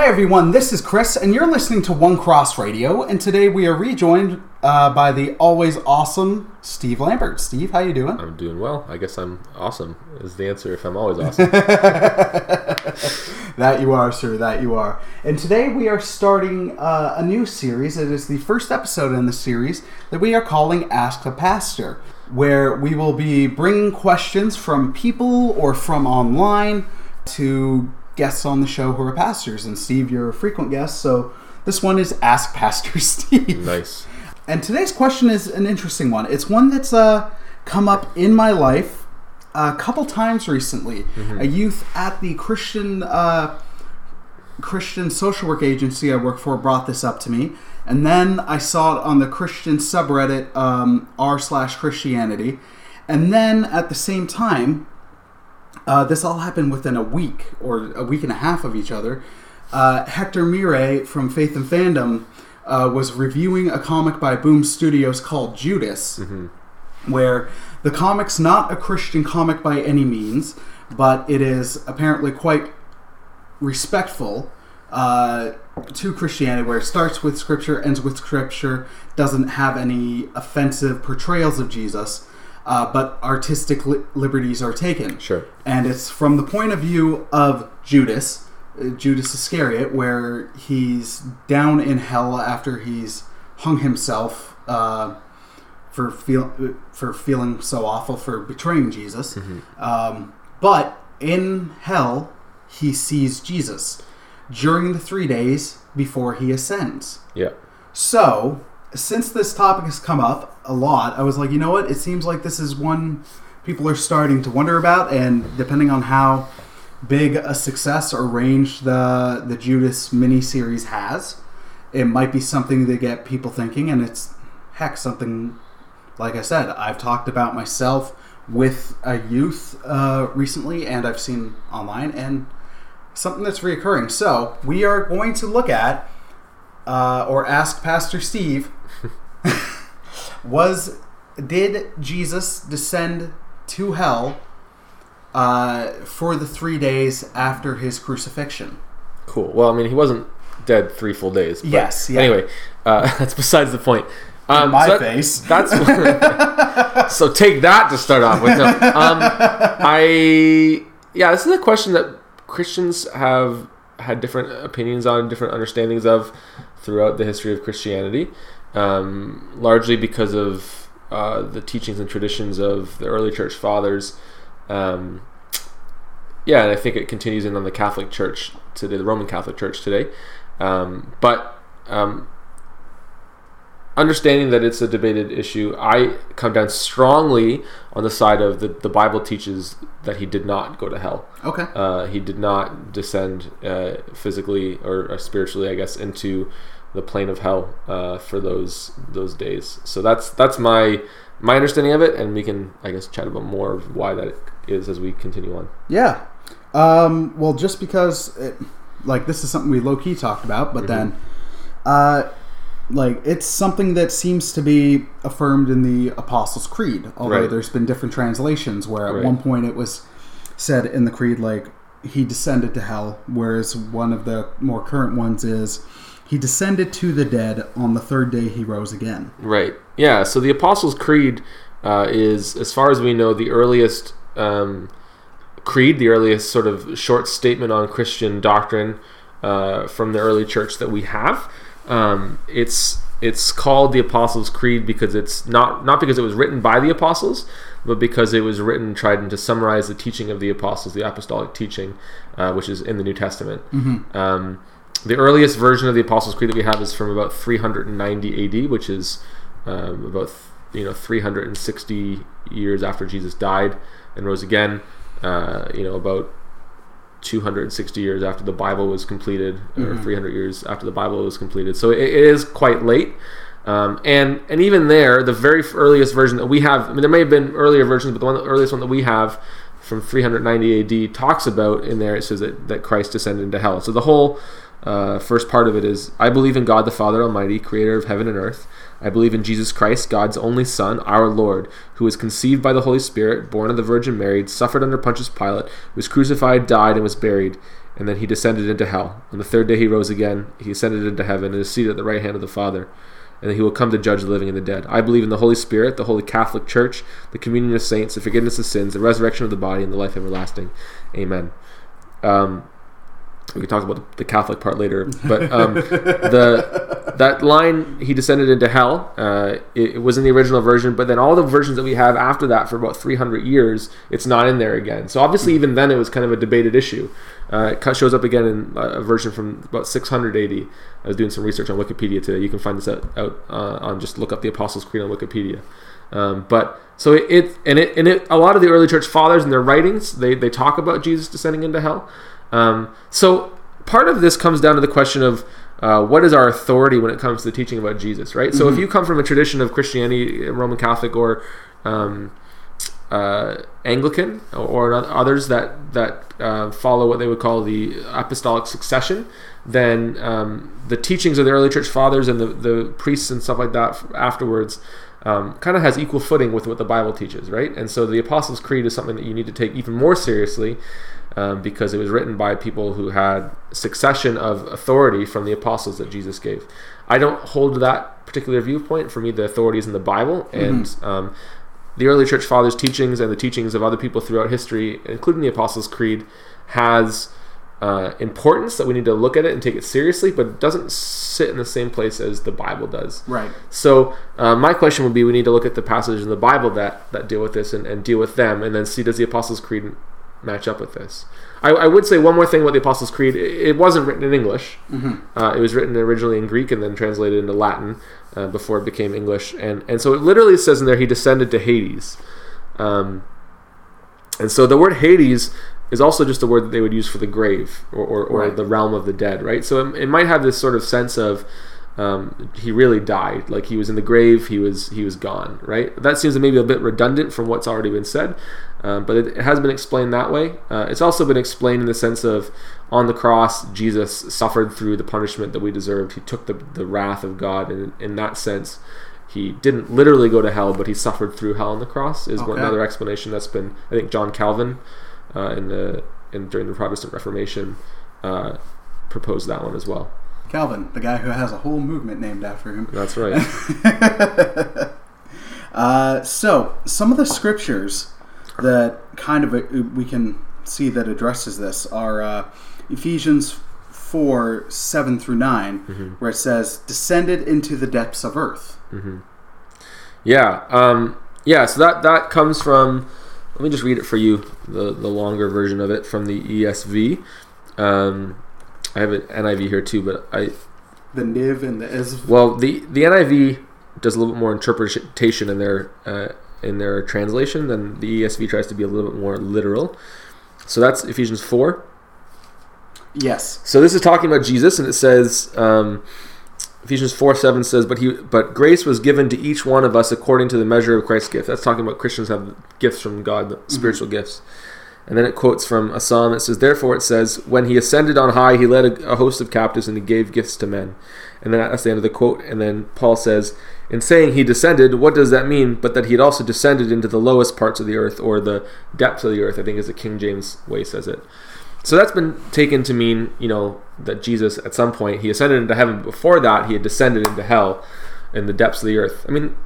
Hey everyone, this is Chris, and you're listening to One Cross Radio. And today we are rejoined uh, by the always awesome Steve Lambert. Steve, how you doing? I'm doing well. I guess I'm awesome. Is the answer if I'm always awesome? that you are, sir. That you are. And today we are starting uh, a new series. It is the first episode in the series that we are calling Ask the Pastor, where we will be bringing questions from people or from online to guests on the show who are pastors. And Steve, you're a frequent guest, so this one is Ask Pastor Steve. nice. And today's question is an interesting one. It's one that's uh, come up in my life a couple times recently. Mm-hmm. A youth at the Christian uh, Christian social work agency I work for brought this up to me, and then I saw it on the Christian subreddit um, r slash Christianity, and then at the same time, uh, this all happened within a week or a week and a half of each other. Uh, Hector Mire from Faith and Fandom uh, was reviewing a comic by Boom Studios called Judas, where the comic's not a Christian comic by any means, but it is apparently quite respectful uh, to Christianity, where it starts with Scripture, ends with Scripture, doesn't have any offensive portrayals of Jesus, uh, but artistic li- liberties are taken. Sure. And it's from the point of view of Judas, uh, Judas Iscariot, where he's down in hell after he's hung himself uh, for feel for feeling so awful for betraying Jesus. Um, but in hell, he sees Jesus during the three days before he ascends. Yeah. So, since this topic has come up a lot, I was like, you know what? It seems like this is one people are starting to wonder about, and depending on how big a success or range the the Judas miniseries has, it might be something to get people thinking. And it's heck something, like I said, I've talked about myself with a youth uh, recently, and I've seen online, and something that's reoccurring. So we are going to look at uh, or ask Pastor Steve was did Jesus descend to hell uh, for the three days after his crucifixion? Cool. Well, I mean, he wasn't dead three full days. but Yes, yeah. Anyway, uh, that's besides the point. Um, my so that- face. That's so take that to start off with. No, um, I yeah, this is a question that Christians have had different opinions on, different understandings of throughout the history of Christianity, um, largely because of uh, the teachings and traditions of the early church fathers. Um, yeah, and I think it continues in on the Catholic Church today, the Roman Catholic Church today. Um, but um, understanding that it's a debated issue, I come down strongly on the side of the, the Bible teaches that he did not go to hell. Okay. Uh, he did not descend uh, physically or, or spiritually, I guess, into the plane of hell uh, for those those days. So that's that's my my understanding of it, and we can, I guess, chat about more of why that is as we continue on. Yeah. Um, well, just because, it, like, this is something we low key talked about, but then, uh, like, it's something that seems to be affirmed in the Apostles' Creed. Although Right. there's been different translations where at Right. one point it was said in the Creed, like, he descended to hell, whereas one of the more current ones is he descended to the dead on the third day he rose again. Right. Yeah. So the Apostles' Creed uh, is, as far as we know, the earliest um, creed, the earliest sort of short statement on Christian doctrine uh, from the early church that we have. Um, it's it's called the Apostles' Creed because it's not not because it was written by the apostles, but because it was written trying to summarize the teaching of the apostles, the apostolic teaching, uh, which is in the New Testament. Um, the earliest version of the Apostles' Creed that we have is from about 390 AD, which is um, about you know 360 years after Jesus died and rose again. Uh, you know about 260 years after the Bible was completed, or 300 years after the Bible was completed. So it, it is quite late. Um, and and even there, the very earliest version that we have, I mean, there may have been earlier versions, but the one, the earliest one that we have from 390 AD talks about in there. It says that, that Christ descended into hell. So the whole Uh, first part of it is I believe in God the Father Almighty, creator of heaven and earth. I believe in Jesus Christ, God's only Son, our Lord, who was conceived by the Holy Spirit, born of the Virgin Mary, suffered under Pontius Pilate, was crucified, died, and was buried. And then he descended into hell. On the third day he rose again. He ascended into heaven and is seated at the right hand of the Father. And he will come to judge the living and the dead. I believe in the Holy Spirit, the Holy Catholic Church, the communion of saints, the forgiveness of sins, the resurrection of the body, and the life everlasting. Amen. Um, we can talk about the Catholic part later, but um, the that line he descended into hell. Uh, it, it, was in the original version, but then all the versions that we have after that for about 300 years, it's not in there again. So obviously, even then, it was kind of a debated issue. Uh, it shows up again in a version from about 600 AD. I was doing some research on Wikipedia today. You can find this out, out uh, on just look up the Apostles' Creed on Wikipedia. Um, but so it, it, and it and it a lot of the early church fathers in their writings they they talk about Jesus descending into hell. Um, so part of this comes down to the question of uh, what is our authority when it comes to teaching about Jesus, right? Mm-hmm. So if mm-hmm. you come from a tradition of Christianity, Roman Catholic, or um, uh, Anglican, or, others that that uh, follow what they would call the apostolic succession, then um, the teachings of the early church fathers and the, the priests and stuff like that afterwards um, kind of has equal footing with what the Bible teaches, right? And so the Apostles' Creed is something that you need to take even more seriously um, because it was written by people who had succession of authority from the apostles that Jesus gave. I don't hold that particular viewpoint. For me, the authority is in the Bible, mm-hmm. and mm-hmm. um, the early church fathers' teachings and the teachings of other people throughout history, including the Apostles' Creed, has uh, importance that we need to look at it and take it seriously, but it doesn't sit in the same place as the Bible does. Right. So uh, my question would be: we need to look at the passages in the Bible that that deal with this and, and deal with them, and then see does the Apostles' Creed match up with this. I, I, would say one more thing about the Apostles' Creed. It wasn't written in English. Mm-hmm. Uh, it was written originally in Greek and then translated into Latin uh, before it became English. And and so it literally says in there he descended to Hades. Um, and so the word Hades is also just a word that they would use for the grave or, or, or right. the realm of the dead, right? So it, it might have this sort of sense of um, he really died. Like he was in the grave, he was he was gone. Right. That seems maybe a bit redundant from what's already been said, um, but it, has been explained that way. Uh, it's also been explained in the sense of on the cross, Jesus suffered through the punishment that we deserved. He took the the wrath of God, and in, that sense, he didn't literally go to hell, but he suffered through hell on the cross. Is okay. another explanation that's been I think John Calvin uh, in the in during the Protestant Reformation uh, proposed that one as well. Calvin, the guy who has a whole movement named after him. That's right. uh, so, some of the scriptures that kind of uh, we can see that addresses this are uh, Ephesians 4 7 through 9, mm-hmm. where it says, descended into the depths of earth. Mm-hmm. Yeah. Um, yeah, so that, that comes from, let me just read it for you, the, the longer version of it from the ESV. Um, I have an NIV here too, but I the Niv and the ESV. Well, the the NIV does a little bit more interpretation in their uh, in their translation then the ESV tries to be a little bit more literal. So that's Ephesians four. Yes. So this is talking about Jesus, and it says um, Ephesians four seven says, "But he, but grace was given to each one of us according to the measure of Christ's gift." That's talking about Christians have gifts from God, spiritual mm-hmm. gifts. And then it quotes from a psalm. that says, Therefore it says, When he ascended on high, he led a, a, host of captives and he gave gifts to men. And then that's the end of the quote. And then Paul says, In saying he descended, what does that mean? But that he had also descended into the lowest parts of the earth or the depths of the earth, I think is the King James way says it. So that's been taken to mean, you know, that Jesus at some point he ascended into heaven. Before that, he had descended into hell in the depths of the earth. I mean,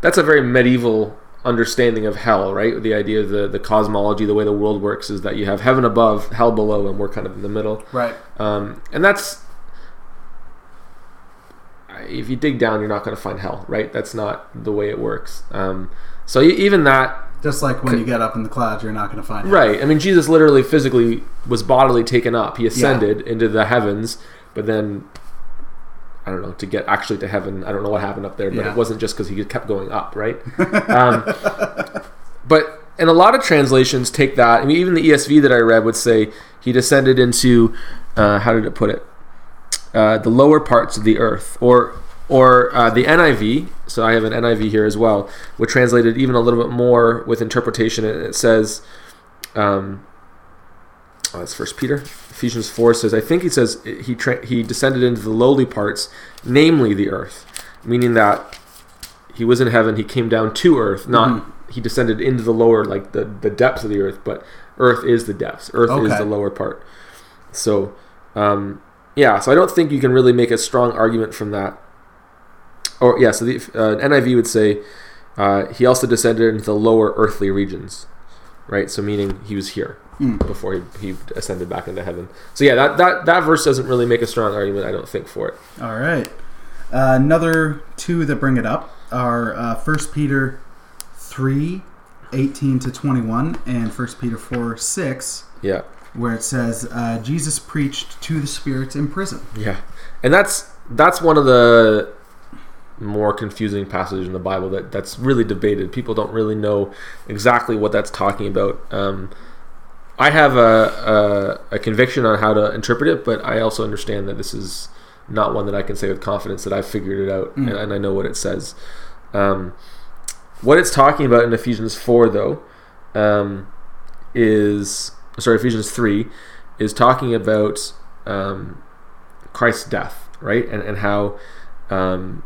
that's a very medieval understanding of hell, right? The idea of the, the cosmology, the way the world works, is that you have heaven above, hell below, and we're kind of in the middle. Right. Um, and that's if you dig down, you're not going to find hell, right? That's not the way it works. Um, so even that. Just like when could, you get up in the clouds, you're not going to find hell. Right. I mean, Jesus literally, physically was bodily taken up. He ascended yeah. into the heavens, but then I don't know to get actually to heaven. I don't know what happened up there, but yeah. it wasn't just because he kept going up, right? um, but and a lot of translations take that. I mean, even the ESV that I read would say he descended into uh, how did it put it? Uh, the lower parts of the earth, or or uh, the NIV. So I have an NIV here as well, which translated even a little bit more with interpretation. It says. Um, that's First Peter. Ephesians four says, I think he says he tra- he descended into the lowly parts, namely the earth, meaning that he was in heaven. He came down to earth, not Mm-hmm. he descended into the lower, like the the depths of the earth, but earth is the depths. Earth is the lower part. So, um, yeah. So I don't think you can really make a strong argument from that. Or yeah, so the uh, NIV would say uh, he also descended into the lower earthly regions, right? So meaning he was here Mm. before he, he ascended back into heaven. So yeah, that, that that verse doesn't really make a strong argument, I don't think, for it. All right. Uh, another two that bring it up are uh, 1 Peter 3, 18 to 21, and 1 Peter 4, 6, Yeah, where it says, uh, Jesus preached to the spirits in prison. yeah, and that's that's one of the more confusing passages in the Bible that that's really debated. People don't really know exactly what that's talking about. Um, I have a, a a conviction on how to interpret it, but I also understand that this is not one that I can say with confidence that I've figured it out and, and I know what it says. Um, what it's talking about in Ephesians four, though, um, is sorry, Ephesians three is talking about um, Christ's death, right, and and how um,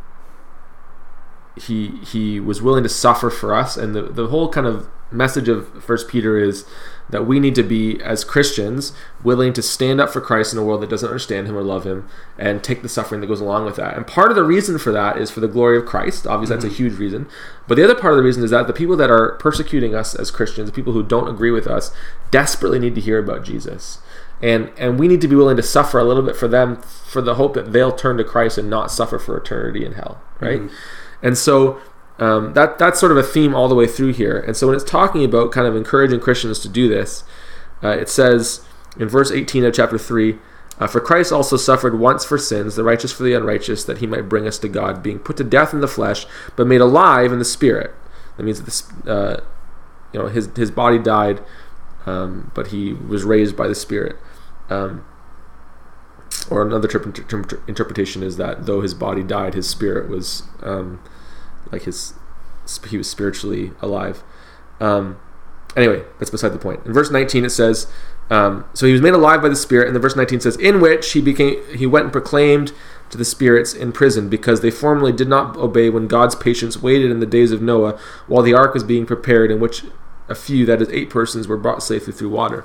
he he was willing to suffer for us, and the the whole kind of message of First Peter is that we need to be as Christians willing to stand up for Christ in a world that doesn't understand Him or love Him, and take the suffering that goes along with that. And part of the reason for that is for the glory of Christ. Obviously, that's a mm-hmm. huge reason. But the other part of the reason is that the people that are persecuting us as Christians, the people who don't agree with us, desperately need to hear about Jesus. And, and we need to be willing to suffer a little bit for them for the hope that they'll turn to Christ and not suffer for eternity in hell, right? Mm-hmm. And so um, that that's sort of a theme all the way through here. And so when it's talking about kind of encouraging Christians to do this, uh, it says in verse 18 of chapter 3 uh, For Christ also suffered once for sins, the righteous for the unrighteous, that he might bring us to God, being put to death in the flesh, but made alive in the spirit. That means that uh, you know, his, his body died, um, but he was raised by the spirit. Um, or another interpretation is that though his body died, his spirit was um, like his he was spiritually alive. Um, anyway, that's beside the point. In verse 19, it says, um, "So he was made alive by the Spirit." And the verse 19 says, "In which he became he went and proclaimed to the spirits in prison because they formerly did not obey when God's patience waited in the days of Noah while the ark was being prepared, in which a few, that is eight persons, were brought safely through water."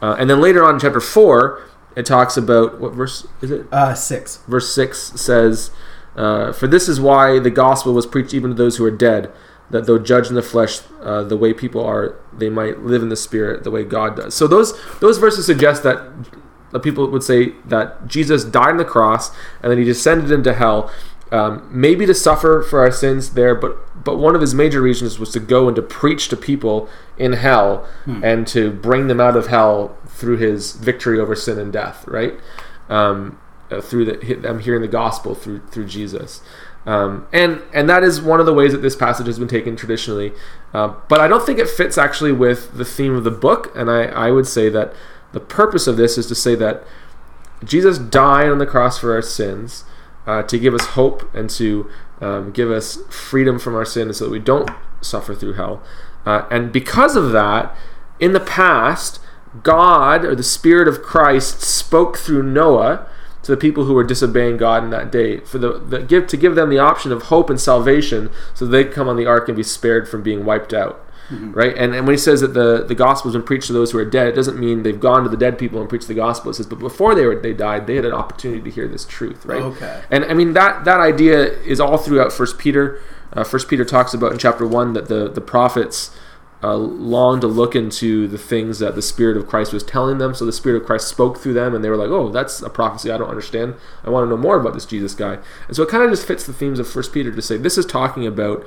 Uh, and then later on in chapter four, it talks about what verse is it? Uh, 6. verse 6 says, uh, For this is why the gospel was preached even to those who are dead, that though judged in the flesh uh, the way people are, they might live in the spirit the way God does. So those those verses suggest that the people would say that Jesus died on the cross and then he descended into hell, um, maybe to suffer for our sins there, but but one of his major reasons was to go and to preach to people in hell and to bring them out of hell through his victory over sin and death, right? Um, uh, through the them hearing the gospel through through Jesus. Um, and and that is one of the ways that this passage has been taken traditionally, uh, but I don't think it fits actually with the theme of the book. And I, I would say that the purpose of this is to say that Jesus died on the cross for our sins uh, to give us hope and to um, give us freedom from our sins so that we don't suffer through hell. Uh, and because of that, in the past, God or the Spirit of Christ spoke through Noah to the people who were disobeying God in that day for the, the give to give them the option of hope and salvation so they could come on the ark and be spared from being wiped out right? And, and when he says that the, the gospel has been preached to those who are dead it doesn't mean they've gone to the dead people and preached the gospel. It says but before they were they died they had an opportunity to hear this truth right? Okay. and i mean that that idea is all throughout first peter. Uh, first peter talks about in chapter 1 that the the prophets uh, long to look into the things that the Spirit of Christ was telling them. So the Spirit of Christ spoke through them, and they were like, "Oh, that's a prophecy I don't understand. I want to know more about this Jesus guy." And so it kind of just fits the themes of First Peter to say this is talking about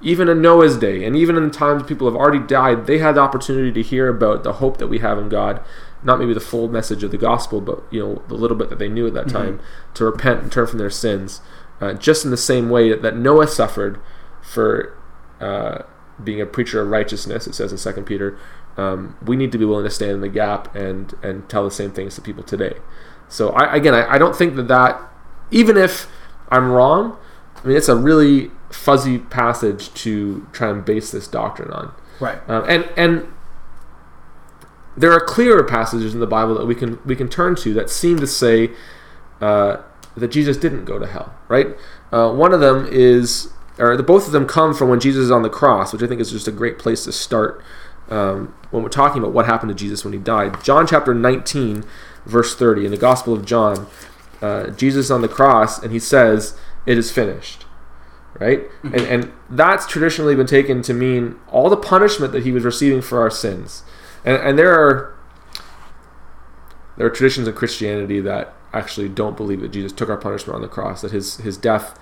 even in Noah's day, and even in the times people have already died, they had the opportunity to hear about the hope that we have in God. Not maybe the full message of the gospel, but you know the little bit that they knew at that time to repent and turn from their sins, uh, just in the same way that, that Noah suffered for. Uh, being a preacher of righteousness, it says in Second Peter, um, we need to be willing to stand in the gap and and tell the same things to people today. So I, again, I, I don't think that that even if I'm wrong, I mean it's a really fuzzy passage to try and base this doctrine on. Right. Um, and and there are clearer passages in the Bible that we can we can turn to that seem to say uh, that Jesus didn't go to hell. Right? Uh, one of them is, or the, both of them come from when Jesus is on the cross, which I think is just a great place to start um, when we're talking about what happened to Jesus when he died. John chapter 19, verse 30, in the Gospel of John, uh, Jesus on the cross, and he says, "It is finished." Right, mm-hmm. and and that's traditionally been taken to mean all the punishment that he was receiving for our sins, and and there are there are traditions in Christianity that actually don't believe that Jesus took our punishment on the cross, that his his death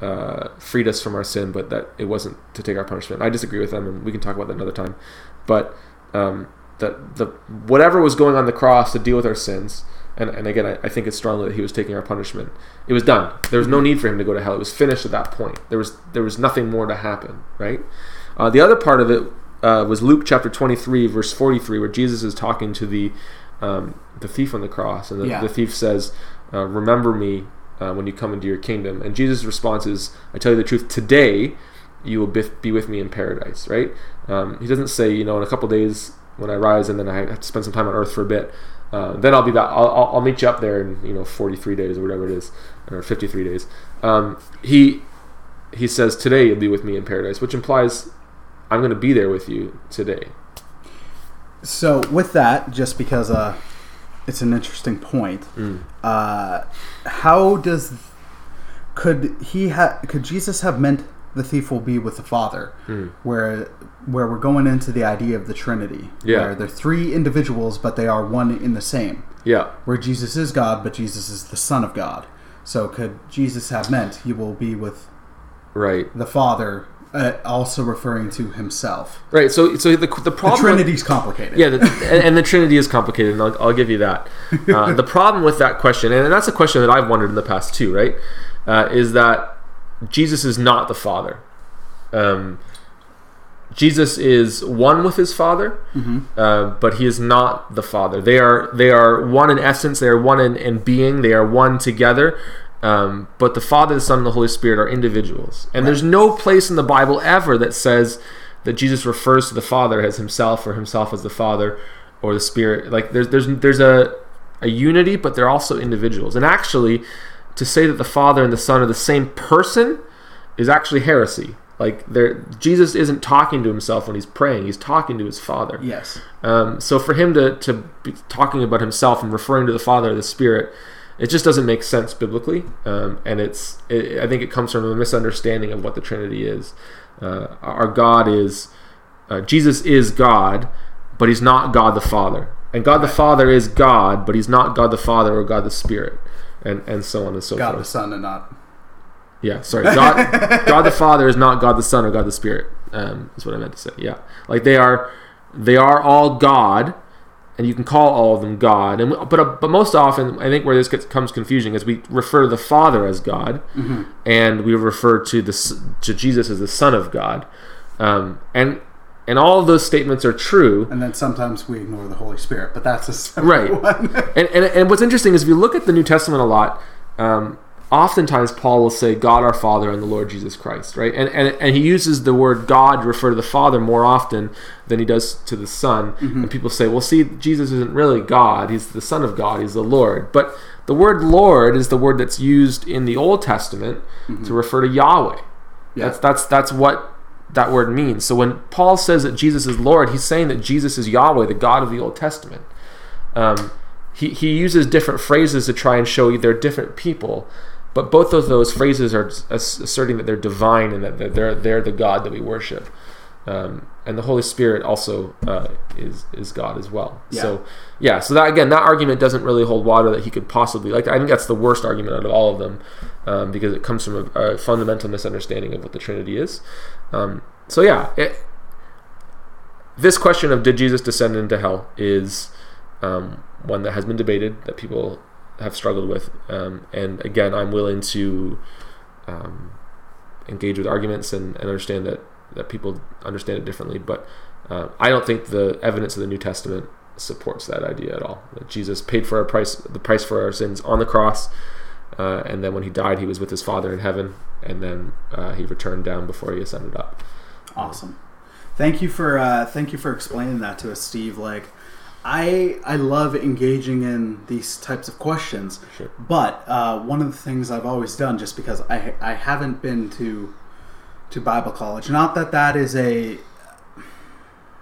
uh, freed us from our sin, but that it wasn't to take our punishment. I disagree with them, and we can talk about that another time. But um, that the whatever was going on the cross to deal with our sins, and, and again, I, I, think it's strongly that he was taking our punishment. It was done. There was no need for him to go to hell. It was finished at that point. There was there was nothing more to happen. Right. Uh, the other part of it uh, was Luke chapter twenty three, verse forty three, where Jesus is talking to the um, the thief on the cross, and the, yeah. the thief says, uh, "Remember me uh, when you come into your kingdom." And Jesus' response is, "I tell you the truth, today you will be with me in paradise." Right? Um, he doesn't say, you know, in a couple days when I rise, and then I have to spend some time on earth for a bit. Uh, then I'll be back. I'll, I'll, meet you up there in you know 43 days or whatever it is, or 53 days. Um, he he says today you'll be with me in paradise, which implies I'm going to be there with you today. So with that, just because uh, it's an interesting point, mm. uh, how does could he have could Jesus have meant the thief will be with the Father, mm. where where we're going into the idea of the Trinity, yeah. where they're three individuals but they are one in the same. Yeah, where Jesus is God, but Jesus is the Son of God. So could Jesus have meant he will be with right the Father uh, also referring to himself. Right. So, so the, the problem. The Trinity's complicated. Yeah, the, and, and, the Trinity is complicated, and I'll, I'll give you that. Uh, the problem with that question, and that's a question that I've wondered in the past too, right? Uh, is that Jesus is not the Father. Um, Jesus is one with his Father, mm-hmm. uh, but he is not the Father. They are they are one in essence. They are one in, in being. They are one together. Um, but the Father, the Son, and the Holy Spirit are individuals. And right. there's no place in the Bible ever that says that Jesus refers to the Father as himself or himself as the Father or the Spirit. Like there's there's there's a a unity, but they're also individuals. And actually, to say that the Father and the Son are the same person is actually heresy. Like there, Jesus isn't talking to himself when he's praying; he's talking to his Father. Yes. Um, so for him to to be talking about himself and referring to the Father or the Spirit it just doesn't make sense biblically, um, and it's it, I think it comes from a misunderstanding of what the Trinity is. Uh, our God is uh, Jesus is God, but He's not God the Father, and God the Father is God, but He's not God the Father or God the Spirit, and and so on and so God forth. God the Son and not. Yeah, sorry. God, God the Father is not God the Son or God the Spirit. Um, is what I meant to say. Yeah, like they are, they are all God, and you can call all of them God. And but uh, but most often, I think where this gets, becomes confusing is we refer to the Father as God, mm-hmm. and we refer to the to Jesus as the Son of God, um, and and all of those statements are true. And then sometimes we ignore the Holy Spirit, but that's a separate right. one. and, and and what's interesting is if you look at the New Testament a lot. Um, oftentimes Paul will say God our Father and the Lord Jesus Christ, right? And, and and he uses the word God to refer to the Father more often than he does to the Son. Mm-hmm. And people say, well, see, Jesus isn't really God; he's the Son of God; he's the Lord. But the word Lord is the word that's used in the Old Testament mm-hmm. to refer to Yahweh. Yeah. That's that's that's what that word means. So when Paul says that Jesus is Lord, he's saying that Jesus is Yahweh, the God of the Old Testament. Um, he, he uses different phrases to try and show you they're different people but both of those phrases are asserting that they're divine and that they're they're the God that we worship. Um, and the Holy Spirit also uh, is is God as well. Yeah. So yeah, so that again, that argument doesn't really hold water that he could possibly like. I think that's the worst argument out of all of them um, because it comes from a, a, fundamental misunderstanding of what the Trinity is. Um, so yeah, it, this question of did Jesus descend into hell is um, one that has been debated that people have struggled with. Um, and again, I'm willing to um, engage with arguments and, and, understand that, that people understand it differently. But uh, I don't think the evidence of the New Testament supports that idea at all. That Jesus paid for our price, the price for our sins on the cross, uh, and then when he died, he was with his Father in heaven, and then uh, he returned down before he ascended up. Awesome. Thank you for uh, thank you for explaining that to us, Steve. Like I I love engaging in these types of questions. Sure. But uh, one of the things I've always done, just because I I haven't been to to Bible college, not that that is a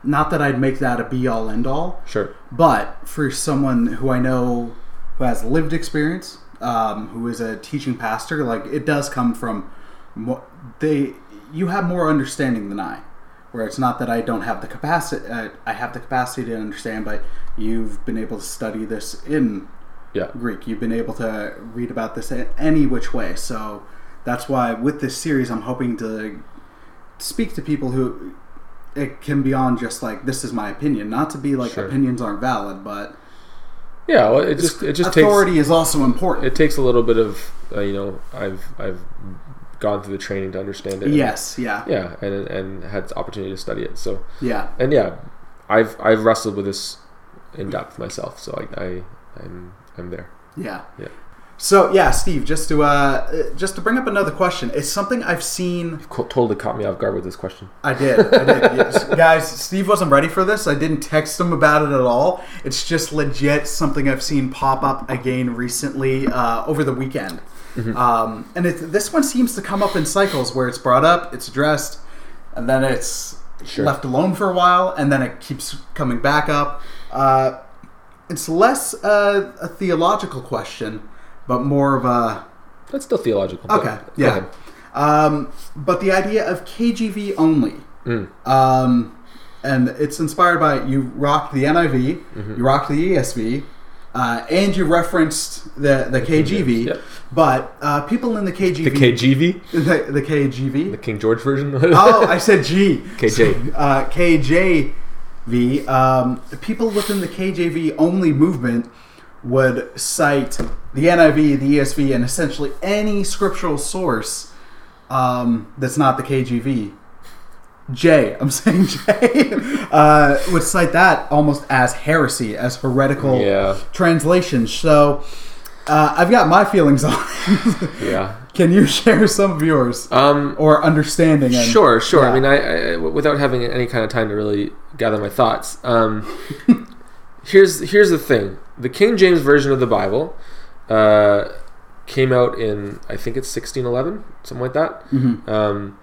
not that I'd make that a be all end all, Sure. but for someone who I know who has lived experience, um, who is a teaching pastor, like it does come from they. You have more understanding than I, where it's not that I don't have the capacity. Uh, I have the capacity to understand, but you've been able to study this in Yeah. Greek. You've been able to read about this in any which way. So that's why with this series, I'm hoping to speak to people who it can be on just like this is my opinion. Not to be like Sure. opinions aren't valid, but Yeah. Well, it just it just takes authority is also important. it takes a little bit of uh, you know I've I've gone through the training to understand it. yes, yeah, Yeah, and and had the opportunity to study it. So yeah, and yeah, I've I've wrestled with this in depth myself. So I, I I'm I'm there. yeah. Yeah. So yeah, Steve, just to uh, just to bring up another question, it's something I've seen Co- totally caught me off guard with this question. I did. I did. Yes. Guys, Steve wasn't ready for this. I didn't text him about it at all. It's just legit something I've seen pop up again recently uh, over the weekend. Um, and it, this one seems to come up in cycles where it's brought up, it's addressed, and then it's Sure. left alone for a while, and then it keeps coming back up. Uh, it's less uh, a theological question, but more of a That's still theological. but Okay, yeah. Um, but the idea of KGV only. Mm. Um, and it's inspired by you rocked the NIV, Mm-hmm. you rocked the ESV, uh, and you referenced the, the KGV. Yep. But uh, people in the KGV. The KGV, The, the KGV. the King George version. oh, I said G. KJ. Uh, KJV. Um, people within the KJV only movement would cite the NIV, the ESV, and essentially any scriptural source um, that's not the KJV. J, I'm saying J, uh, would cite that almost as heresy, as heretical Yeah. translations. So uh, I've got my feelings on it. yeah. Can you share some of yours Um, or understanding? And, Sure, sure. Yeah. I mean, I, I without having any kind of time to really gather my thoughts. Um, here's here's the thing: the King James version of the Bible uh, came out in I think it's 1611, something like that. Mhm. Um,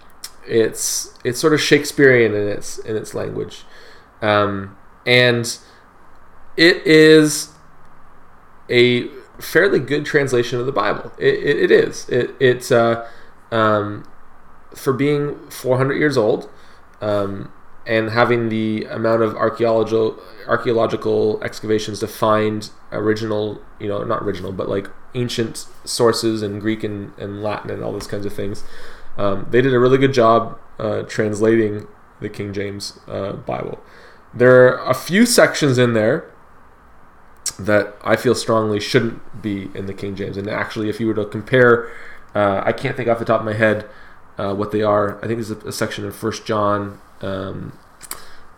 it's it's sort of Shakespearean in its in its language, um, and it is a fairly good translation of the Bible. It, it, it is. It, it's uh, um, for being 400 years old um, and having the amount of archaeological archaeological excavations to find original, you know, not original, but like ancient sources in Greek and, and Latin and all those kinds of things. Um, they did a really good job uh, translating the King James uh, Bible. There are a few sections in there that I feel strongly shouldn't be in the King James. And actually, if you were to compare, uh, I can't think off the top of my head uh, what they are. I think there's a, a section in First John. Um,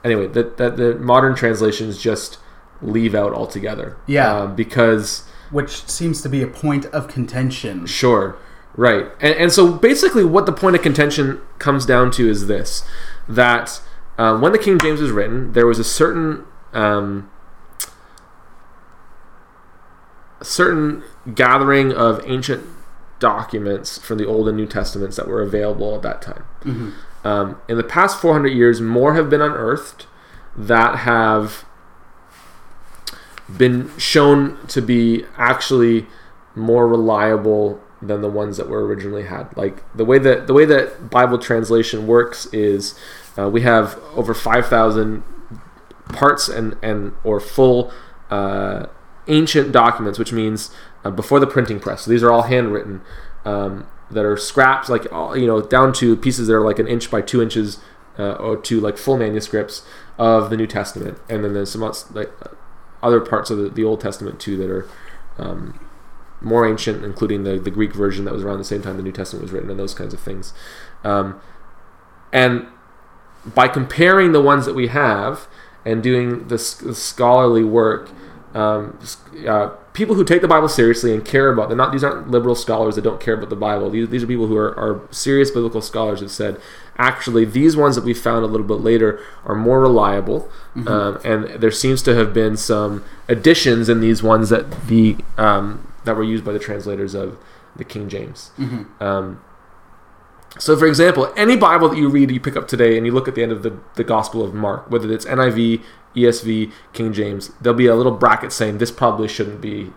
anyway, that that the modern translations just leave out altogether. Yeah. um, because which seems to be a point of contention. Sure. Right. And, and so basically, what the point of contention comes down to is this that uh, when the King James was written, there was a certain. Um, a certain gathering of ancient documents from the Old and New Testaments that were available at that time. Um, in the past 400 years, more have been unearthed that have been shown to be actually more reliable than the ones that were originally had. Like the way that the way that Bible translation works is uh, we have over 5,000 parts and and or full uh, ancient documents, which means uh, before the printing press. So these are all handwritten um, that are scraps, like all- you know, down to pieces that are like an inch by two inches, uh, or to like full manuscripts of the New Testament, and then there's some like other parts of the, the Old Testament too that are um, more ancient, including the, the Greek version that was around the same time the New Testament was written, and those kinds of things. Um, and by comparing the ones that we have and doing the, s- the scholarly work, um, uh, people who take the Bible seriously and care about. They're not. These aren't liberal scholars that don't care about the Bible. These, these are people who are, are serious biblical scholars that said, actually, these ones that we found a little bit later are more reliable, mm-hmm. um, and there seems to have been some additions in these ones that the um, that were used by the translators of the King James. Mm-hmm. Um, so, for example, any Bible that you read, you pick up today, and you look at the end of the, the Gospel of Mark, whether it's NIV, ESV, King James, there'll be a little bracket saying this probably shouldn't be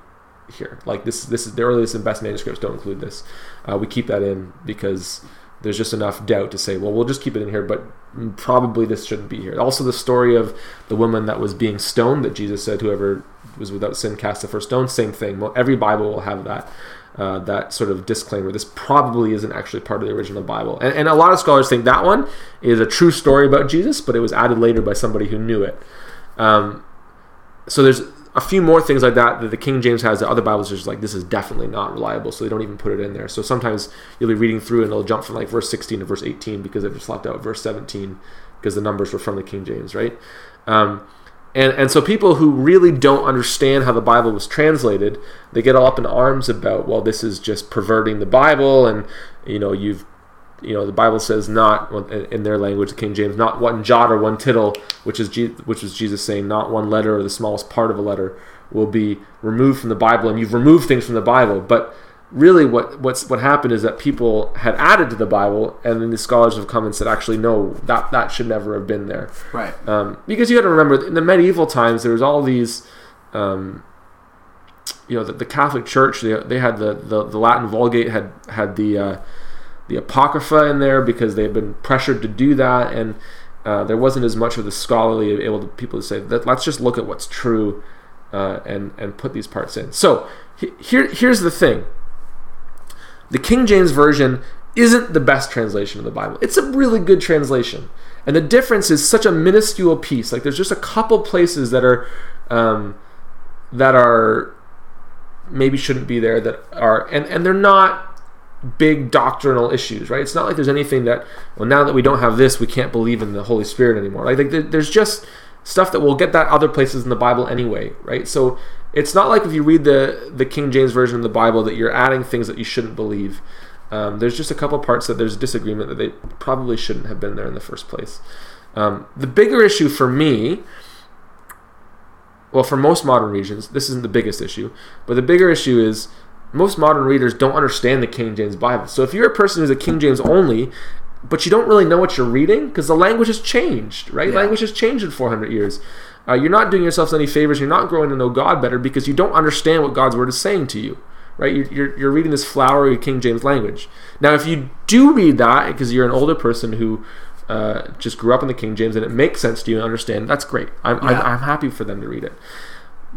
here. Like this, this is the earliest and best manuscripts don't include this. Uh, we keep that in because there's just enough doubt to say, well, we'll just keep it in here, but probably this shouldn't be here. Also, the story of the woman that was being stoned that Jesus said, whoever was without sin cast the first stone. Same thing. Every Bible will have that. Uh, that sort of disclaimer. This probably isn't actually part of the original Bible. And, and, a lot of scholars think that one is a true story about Jesus, but it was added later by somebody who knew it. Um, so there's a few more things like that that the King James has that other Bibles are just like, this is definitely not reliable, so they don't even put it in there. So sometimes you'll be reading through and it'll jump from like verse 16 to verse 18 because they've just left out verse 17 because the numbers were from the King James, right? Um, and, and so people who really don't understand how the Bible was translated, they get all up in arms about, well, this is just perverting the Bible, and you know, you've you know the Bible says not in their language, the King James, not one jot or one tittle, which is which is Jesus saying, not one letter or the smallest part of a letter will be removed from the Bible, and you've removed things from the Bible. But really, what what's what happened is that people had added to the Bible, and then the scholars have come and said, actually, no, that that should never have been there, right? Um, because you got to remember, in the medieval times, there was all these. Um, you know, the, the Catholic Church, they, they had the, the, the Latin Vulgate had had the uh, the apocrypha in there because they had been pressured to do that, and uh, there wasn't as much of the scholarly able to people to say that let's just look at what's true uh, and and put these parts in. So here here's the thing: the King James version isn't the best translation of the Bible. It's a really good translation, and the difference is such a minuscule piece. Like there's just a couple places that are um, that are maybe shouldn't be there that are and and they're not big doctrinal issues, right? It's not like there's anything that, well, now that we don't have this, we can't believe in the Holy Spirit anymore. Like, like there's just stuff that we'll get that other places in the Bible anyway, right? So it's not like if you read the the King James version of the Bible that you're adding things that you shouldn't believe. Um, there's just a couple parts that there's disagreement that they probably shouldn't have been there in the first place. Um, the bigger issue for me, well, for most modern regions, this isn't the biggest issue, but the bigger issue is most modern readers don't understand the King James Bible. So if you're a person who's a King James only, but you don't really know what you're reading, because the language has changed, right? Yeah. Language has changed in 400 years. Uh, you're not doing yourselves any favors. You're not growing to know God better because you don't understand what God's word is saying to you, right? You're, you're, you're reading this flowery King James language. Now, if you do read that because you're an older person who uh, just grew up in the King James and it makes sense to you and understand, that's great. I'm, yeah. I'm, I'm happy for them to read it.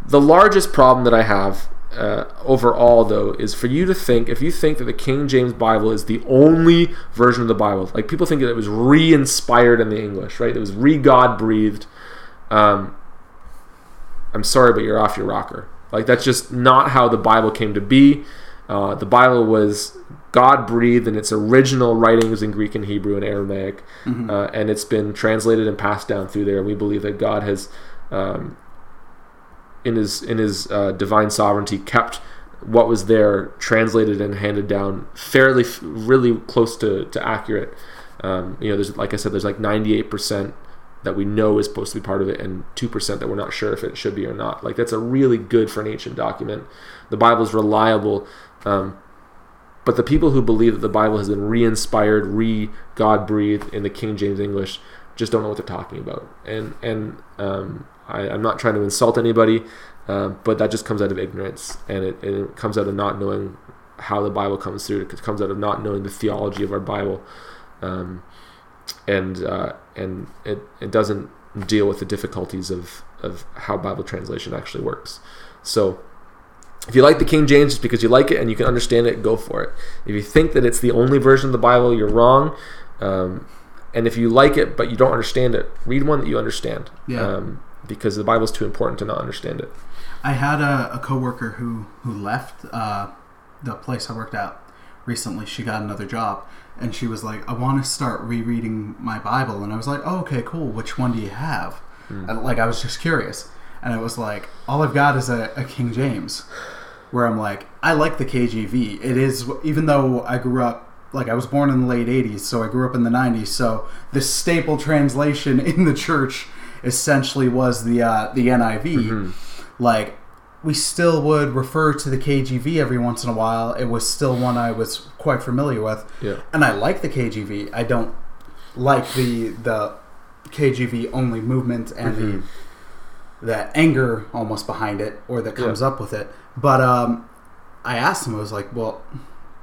The largest problem that I have uh, overall, though, is for you to think if you think that the King James Bible is the only version of the Bible, like people think that it was re inspired in the English, right? It was re God breathed. Um, I'm sorry, but you're off your rocker. Like, that's just not how the Bible came to be. Uh, the Bible was God breathed in its original writings in Greek and Hebrew and Aramaic, mm-hmm. uh, and it's been translated and passed down through there. And we believe that God has um, in his in his uh, divine sovereignty kept what was there translated and handed down fairly really close to, to accurate um, you know there's like i said there's like 98% that we know is supposed to be part of it and 2% that we're not sure if it should be or not. Like that's a really good for an ancient document. The bible is reliable um, but the people who believe that the bible has been re-inspired re-god breathed in the king james english just don't know what they're talking about. And and um, I, am not trying to insult anybody, uh, but that just comes out of ignorance, and it, it, comes out of not knowing how the Bible comes through. It comes out of not knowing the theology of our Bible, um, and uh, and it, it doesn't deal with the difficulties of of how Bible translation actually works. So. If you like the King James just because you like it and you can understand it, go for it. If you think that it's the only version of the Bible, you're wrong. Um, and if you like it but you don't understand it, read one that you understand. Yeah. Um, because the Bible's too important to not understand it. I had a, a coworker who who left uh, the place I worked at recently. She got another job, and she was like, "I want to start rereading my Bible." And I was like, "Oh, okay, cool. Which one do you have?" Mm. like I was just curious. and it was like all I've got is a, a King James, where I'm like I like the KJV. It is even though I grew up like I was born in the late '80s, so I grew up in the '90s. So the staple translation in the church essentially was the uh, the NIV. Mm-hmm. Like we still would refer to the KGV every once in a while. It was still one I was quite familiar with, Yeah. and I like the KGV. I don't like the the KJV only movement and Mhm. the the anger almost behind it or that comes Yeah. up with it. But um, I asked him. I was like, "Well,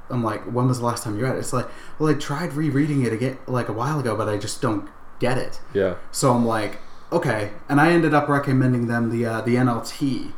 I'm like, when was the last time you read it?" It's like, "Well, I tried rereading it again like a while ago, but I just don't get it." Yeah. So I'm like, okay, and I ended up recommending them the uh, the NLT,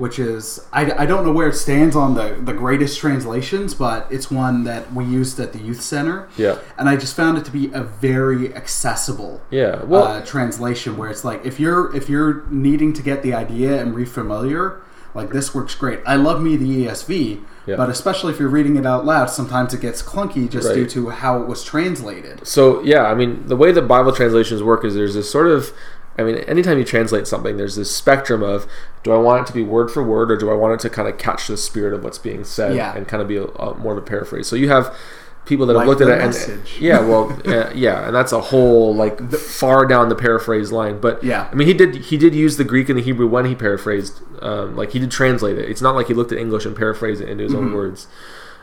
which is I, I don't know where it stands on the the greatest translations, but it's one that we used at the youth center, Yeah. and I just found it to be a very accessible Yeah. Well, uh, translation where it's like if you're if you're needing to get the idea and refamiliar, like this works great. I love me the ESV. Yeah. But especially if you're reading it out loud, sometimes it gets clunky just due to how it was translated. So yeah, I mean, the way the Bible translations work is there's this sort of, I mean, anytime you translate something, there's this spectrum of do I want it to be word for word or do I want it to kind of catch the spirit of what's being said Yeah. and kind of be a, a, more of a paraphrase. So you have people that have Like looked at it and message. yeah, well, uh, yeah, and that's a whole like far down the paraphrase line. But Yeah. I mean, he did he did use the Greek and the Hebrew when he paraphrased, um, like he did translate it. It's not like he looked at English and paraphrased it into his Mm-hmm. own words.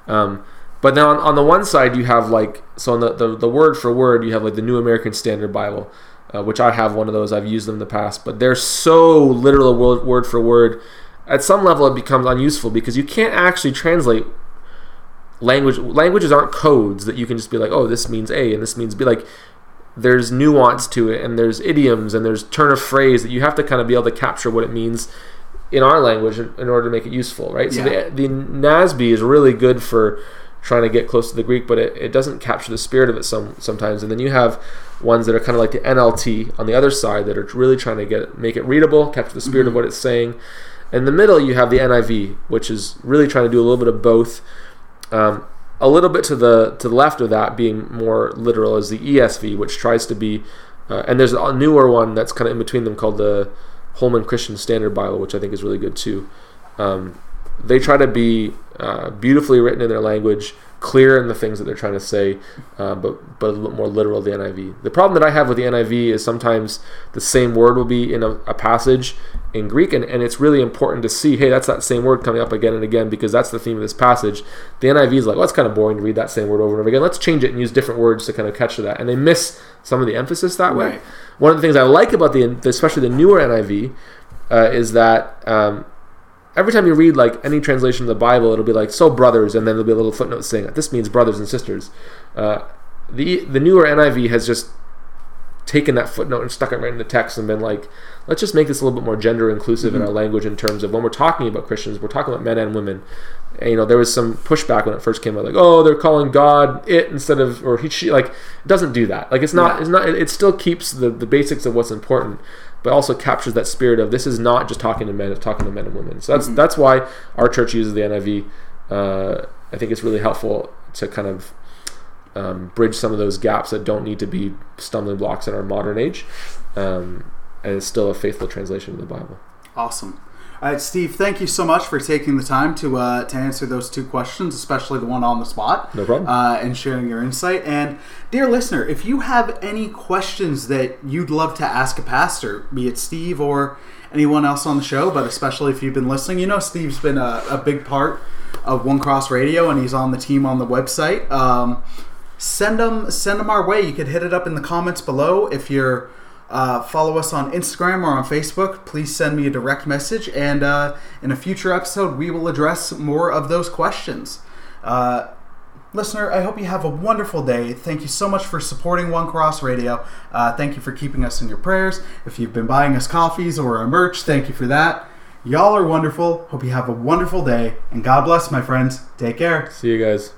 Um, but then on, on the one side, you have like so on the, the the word for word, you have like the New American Standard Bible, uh, which I have one of those. I've used them in the past, but they're so literal word, word for word. At some level, it becomes unuseful because you can't actually translate language. Languages aren't codes that you can just be like, oh, this means A and this means B. Like there's nuance to it, and there's idioms, and there's turn of phrase that you have to kind of be able to capture what it means in our language in, in order to make it useful, right? So the, the NASB is really good for trying to get close to the Greek, but it, it doesn't capture the spirit of it some sometimes. And then you have ones that are kind of like the NLT on the other side that are really trying to get make it readable, capture the spirit of what it's saying. In the middle, you have the NIV, which is really trying to do a little bit of both. Um, a little bit to the to the left of that being more literal is the ESV, which tries to be, uh, and there's a newer one that's kind of in between them called the Holman Christian Standard Bible, which I think is really good too. Um, they try to be uh, beautifully written in their language, clear in the things that they're trying to say, uh, but but a little more literal. The NIV. The problem that I have with the NIV is sometimes the same word will be in a, a passage in Greek, and, and it's really important to see, hey, that's that same word coming up again and again because that's the theme of this passage. The NIV is like, well, it's kind of boring to read that same word over and over again. Let's change it and use different words to kind of catch to that, and they miss some of the emphasis that way. Right. One of the things I like about the, especially the newer NIV, uh, is that um, every time you read like any translation of the Bible, it'll be like "so brothers," and then there'll be a little footnote saying that this means brothers and sisters. Uh, the the newer NIV has just taken that footnote and stuck it right in the text and been like, let's just make this a little bit more gender inclusive in our language in terms of when we're talking about Christians, we're talking about men and women. And, you know, there was some pushback when it first came out, like, oh, they're calling God it instead of or he she like it doesn't do that. Like it's not Yeah. it's not it, it still keeps the the basics of what's important. But also captures that spirit of this is not just talking to men, it's talking to men and women. So that's that's why our church uses the NIV. Uh, I think it's really helpful to kind of um, bridge some of those gaps that don't need to be stumbling blocks in our modern age, um, and it's still a faithful translation of the Bible. Awesome. All right, Steve. Thank you so much for taking the time to uh, to answer those two questions, especially the one on the spot. No problem. Uh, and sharing your insight. And dear listener, if you have any questions that you'd love to ask a pastor, be it Steve or anyone else on the show, but especially if you've been listening, you know Steve's been a, a big part of One Cross Radio, and he's on the team on the website. Um, send them send them our way. You could hit it up in the comments below if you're uh, follow us on Instagram or on Facebook. Please send me a direct message, and uh, in a future episode, we will address more of those questions. Uh, listener, I hope you have a wonderful day. Thank you so much for supporting One Cross Radio. Uh, thank you for keeping us in your prayers. If you've been buying us coffees or our merch, thank you for that. Y'all are wonderful. Hope you have a wonderful day, and God bless, my friends. Take care. See you guys.